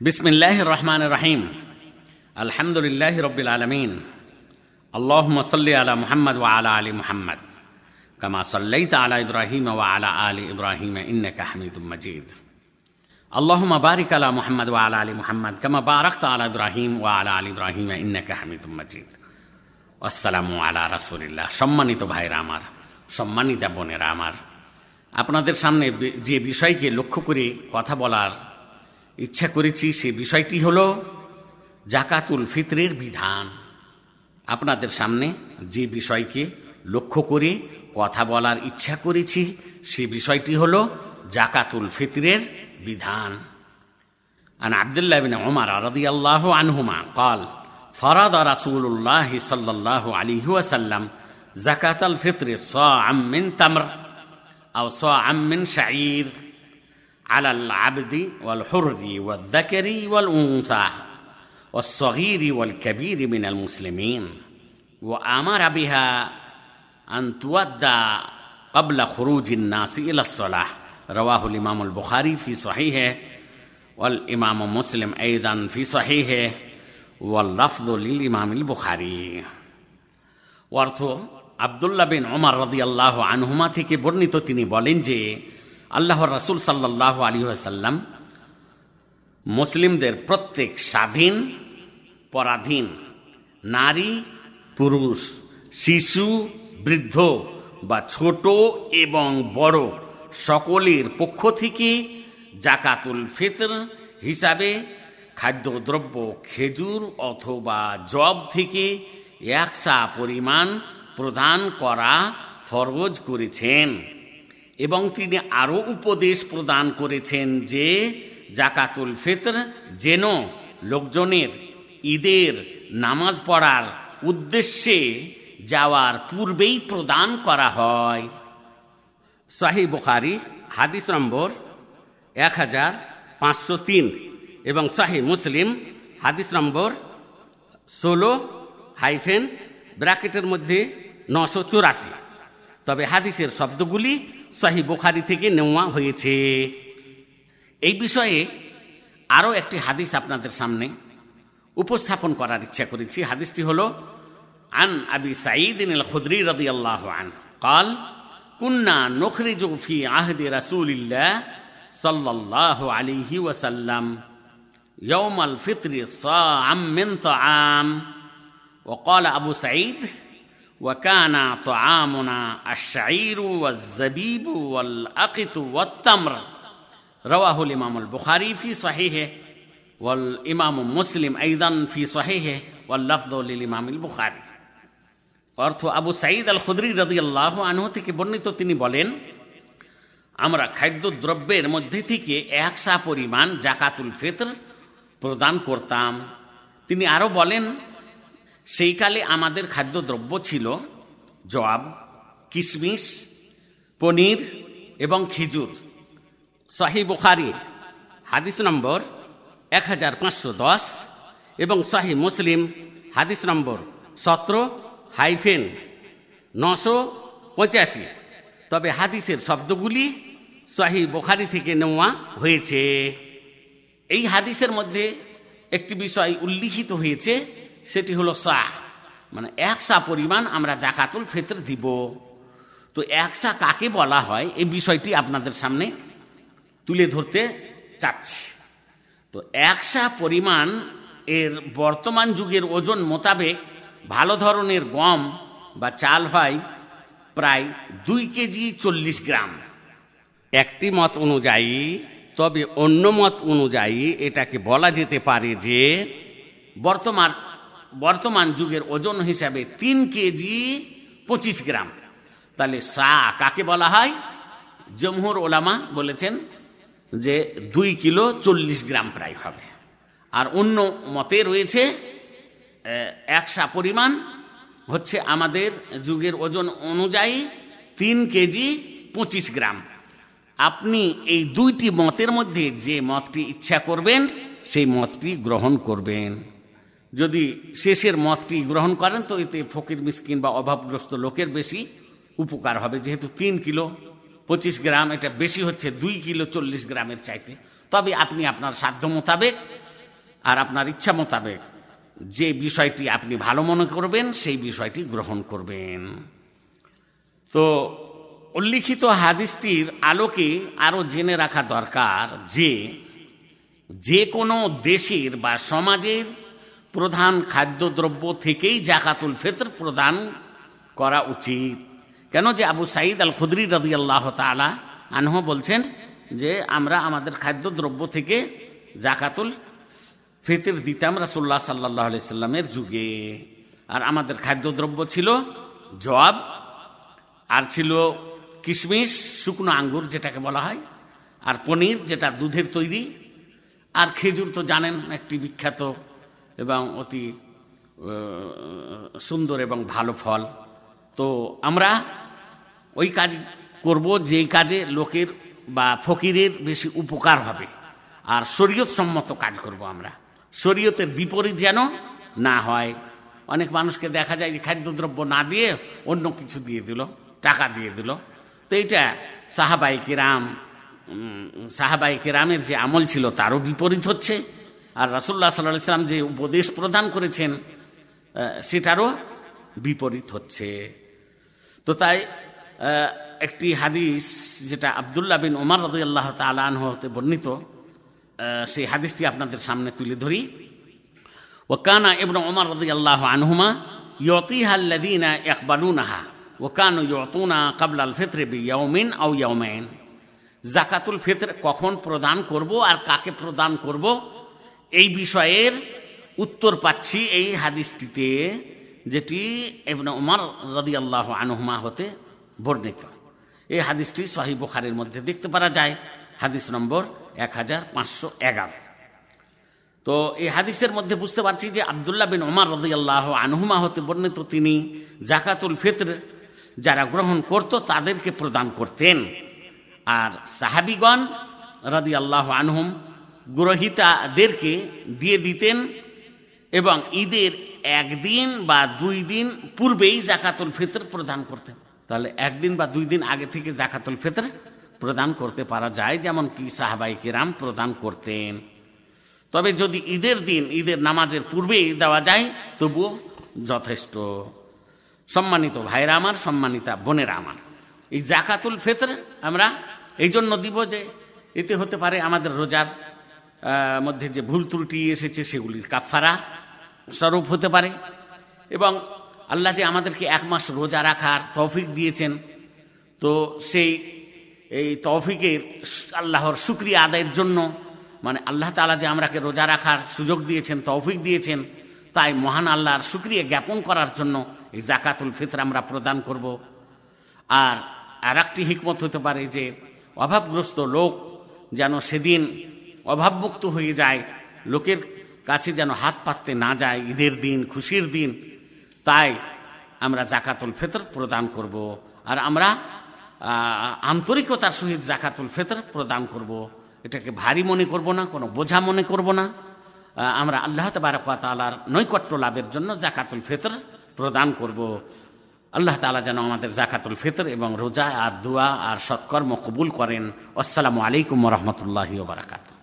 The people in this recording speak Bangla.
بسم الله الرحمن الرحيم الحمد لله رب العالمين اللهم صل على محمد وعلى ال محمد كما صليت على ابراهيم وعلى ال ابراهيم انك حميد مجيد اللهم بارك على محمد وعلى ال محمد كما باركت على ابراهيم وعلى ال ابراهيم انك حميد مجيد আসসালামু আলা রাসুলিল্লাহ সম্মানিত ভাইরা আমার সম্মানিতা বোনেরা আমার আপনাদের সামনে যে বিষয়কে লক্ষ্য করে কথা বলার ইচ্ছা করেছি সে বিষয়টি হল জাকাতুল ফিতরের বিধান আপনাদের সামনে যে বিষয়কে লক্ষ্য করে কথা বলার ইচ্ছা করেছি সে বিষয়টি হল জাকাতুল ফিতরের বিধান عن عبد الله بن عمر رضي الله عنهما قال فرض رسول الله صلى الله عليه وسلم زكاة الفطر صاعا من تمر أو صاعا من شعير على العبد والحر والذكر والأنثى والصغير والكبير من المسلمين وأمر بها أن تودى قبل خروج الناس إلى الصلاة رواه الإمام البخاري في صحيحه والإمام مسلم أيضا في صحيحه واللفظ للإمام البخاري অর্থ আবদুল্লাহ বিন ওমর রদি আল্লাহ আনহুমা থেকে বর্ণিত তিনি বলেন যে আল্লাহর রাসুল সাল্লাহ আলী সাল্লাম মুসলিমদের প্রত্যেক স্বাধীন, পরাধীন নারী, পুরুষ, শিশু, বৃদ্ধ বা ছোট এবং বড় সকলের পক্ষ থেকে জাকাতুল ফিতর হিসাবে খাদ্যদ্রব্য খেজুর অথবা জব থেকে একসা পরিমাণ প্রদান করা ফরজ করেছেন। এবং তিনি আরও উপদেশ প্রদান করেছেন যে জাকাতুল ফিতর যেন লোকজনের ঈদের নামাজ পড়ার উদ্দেশ্যে যাওয়ার পূর্বেই প্রদান করা হয়। শাহি বুখারি, হাদিস নম্বর এক হাজার পাঁচশো তিন এবং শাহি মুসলিম, হাদিস নম্বর ষোলো হাইফেন ব্র্যাকেটের মধ্যে নশো চুরাশি। তবে হাদিসের শব্দগুলি শাহি বুখারি থেকে নেওয়া হয়েছে এই বিষয়ে আরও একটি হাদিস আপনাদের সামনে উপস্থাপন করার ইচ্ছা করেছি হাদিসটি হল আন আবি সাঈদ খুদরি রদি আল্লাহ আন قال كنا نخرج في عهد رسول الله صلى الله عليه وسلم يوم الفطر صاعا من طعام وقال أبو سعيد ওয়াকানা তো আমনা আশাইরু ওয়াজিবু ওয়াল আকিতু ওয়াত্তামরা রওয়াহুল ইমামুল বুখারি ফি সহিহে ওয়াল ইমাম মুসলিম আইদান ফি সহিহে বুখারি অর্থ আবু সাঈদ আল খুদরি রদি আল্লাহ আনহ থেকে বর্ণিত তিনি বলেন, আমরা খাদ্য দ্রব্যের মধ্যে থেকে একসা পরিমাণ জাকাতুল ফিতর প্রদান করতাম। তিনি আরও বলেন সেই কালে আমাদের খাদ্যদ্রব্য ছিল জব কিশমিশ পনির এবং খেজুর। শাহি বুখারি, হাদিস নম্বর এক হাজার পাঁচশো দশ এবং শাহি মুসলিম, হাদিস নম্বর সতেরো হাইফেন নশো পঁচাশি। তবে হাদিসের শব্দগুলি শাহি বোখারি থেকে নেওয়া হয়েছে। এই হাদিসের মধ্যে একটি বিষয় উল্লিখিত হয়েছে সেটি হলো সা মানে একসা পরিমাণ আমরা জাকাতুল ফেতর দিব। তো একসা কাকে বলা হয়? এই বিষয়টি আপনাদের সামনে তুলে ধরতে চাচ্ছি। তো একসা পরিমাণ এর বর্তমান যুগের ওজন মোতাবেক ভালো ধরনের গম বা চাল হয় প্রায় দুই কেজি চল্লিশ গ্রাম। একটি মত অনুযায়ী, তবে অন্য মত অনুযায়ী এটাকে বলা যেতে পারে যে, বর্তমান বর্তমান যুগের ওজন হিসাবে তিন কেজি পঁচিশ গ্রাম। তাহলে সা কাকে বলা হয়? জমহুর ওলামা বলেছেন যে দুই কিলো চল্লিশ গ্রাম প্রায় হবে। আর অন্য মতে রয়েছে একশা পরিমাণ হচ্ছে আমাদের যুগের ওজন অনুযায়ী তিন কেজি পঁচিশ গ্রাম। আপনি এই দুইটি মতের মধ্যে যে মতটি ইচ্ছা করবেন, সেই মতটি গ্রহণ করবেন। যদি শেষের মতটি গ্রহণ করেন, তো এতে ফকির, মিসকিন বা অভাবগ্রস্ত লোকের বেশি উপকার হবে। যেহেতু তিন কিলো পঁচিশ গ্রাম, এটা বেশি হচ্ছে দুই কিলো চল্লিশ গ্রামের চাইতে। তবে আপনি আপনার সাধ্য মোতাবেক আর আপনার ইচ্ছা মোতাবেক যে বিষয়টি আপনি ভালো মনে করবেন, সেই বিষয়টি গ্রহণ করবেন। তো উল্লিখিত হাদিসটির আলোকে আরও জেনে রাখা দরকার যে যে কোনো দেশের বা সমাজের প্রধান খাদ্যদ্রব্য থেকেই জাকাতুল ফিতর প্রদান করা উচিত। কেন যে আবু সাইদ আল খুদরি রদি আল্লাহ তালা আনহ বলছেন যে আমরা আমাদের খাদ্যদ্রব্য থেকে জাকাতুল ফিতর দিতাম রাসুল্লাহ সাল্লাহ সাল্লামের যুগে। আর আমাদের খাদ্যদ্রব্য ছিল জব, আর ছিল কিশমিশ, শুকনো আঙ্গুর যেটাকে বলা হয়, আর পনির যেটা দুধের তৈরি, আর খেজুর তো জানেন একটি বিখ্যাত এবং অতি সুন্দর এবং ভালো ফল। তো আমরা ওই কাজ করব যে কাজে লোকের বা ফকিরের বেশি উপকার হবে। আর শরীয়ত সম্মত কাজ করব আমরা। শরীয়তের বিপরীত যেন না হয়। অনেক মানুষকে দেখা যায় যে খাদ্যদ্রব্য না দিয়ে অন্য কিছু দিয়ে দিল, টাকা দিয়ে দিল। তো এইটা সাহাবাই কিরাম সাহাবাই কেরামের যে আমল ছিল তারও বিপরীত হচ্ছে। আর রাসুল্লাহ সাল্লাহ সাল্লাম যে উপদেশ প্রদান করেছেন সেটারও বিপরীত হচ্ছে। তো তাই একটি হাদিস যেটা আবদুল্লাহ বিন ওমর রদি আল্লাহ তালান হতে বর্ণিত সেই হাদিসটি আপনাদের সামনে তুলে ধরি। ও ওকানা এবন ওমর রদি আল্লাহ আনহুমা ইয়তিহা আল্লাদিনা একবালুনাহা ওকানু ইয়তুনা কাবলাল ফিত্রে বি ইয়ৌমিন আউ ইয়ৌমেন জাকাতুল ফিতর কখন প্রদান করব আর কাকে প্রদান করব এই বিষয়ের উত্তর পাচ্ছি এই হাদিসটিতে, যেটি উমার রদি আল্লাহ আনহুমা হতে বর্ণিত। এই হাদিসটি সহি বুখারের মধ্যে দেখতে পারা যায়। হাদিস নম্বর এক হাজার পাঁচশো এগারো। তো এই হাদিসের মধ্যে বুঝতে পারছি যে আবদুল্লাহ বিন ওমার রদি আল্লাহ আনহুমা হতে বর্ণিত তিনি জাকাতুল ফিতর যারা গ্রহণ করত তাদেরকে প্রদান করতেন। আর সাহাবিগণ রদি আল্লাহ আনহুম গ্রহিতাদেরকে দিয়ে দিতেন এবং ঈদের একদিন বা দুই দিন পূর্বেই জাকাতুল ফিতর প্রদান করতেন। তাহলে একদিন বা দুই দিন আগে থেকে জাকাতুল ফিতর প্রদান করতে পারা যায়, যেমন কি সাহাবাই কিরাম প্রদান করতেন। তবে যদি ঈদের দিন, ঈদের নামাজের পূর্বেই দেওয়া যায়, তবুও যথেষ্ট। সম্মানিত ভাইরা আমার, সম্মানিতা বোনেরা আমার, এই জাকাতুল ফেতর আমরা এই জন্য দিব যে এতে হতে পারে আমাদের রোজার মধ্যে যে ভুল ত্রুটি এসেছে সেগুলির কাফারা স্বরূপ হতে পারে। এবং আল্লাহ যে আমাদেরকে এক মাস রোজা রাখার তৌফিক দিয়েছেন, তো সেই এই তৌফিকের আল্লাহর শুক্রিয়া আদায়ের জন্য মানে আল্লাহ তালা যে আমরাকে রোজা রাখার সুযোগ দিয়েছেন, তৌফিক দিয়েছেন, তাই মহান আল্লাহর শুক্রিয়া জ্ঞাপন করার জন্য এই জাকাতুল ফিতর আমরা প্রদান করব। আর আর একটি হিকমত হতে পারে যে অভাবগ্রস্ত লোক যেন সেদিন অভাবমুক্ত হয়ে যায়। লোকের কাছে যেন হাত পাততে না যায়, ঈদের দিন, খুশির দিন। তাই আমরা জাকাতুল ফেতর প্রদান করব আর আমরা আন্তরিকতার সহিত জাকাতুল ফেতর প্রদান করব। এটাকে ভারী মনে করব না, কোনো বোঝা মনে করব না। আমরা আল্লাহ তবারকালার নৈকট্য লাভের জন্য জাকাতুল ফেতর প্রদান করব। আল্লাহ তালা যেন আমাদের জাকাতুল ফিতর এবং রোজা আর দোয়া আর সৎকর্ম কবুল করেন। আসসালামু আলাইকুম রহমতুল্লাহ বারাকাতু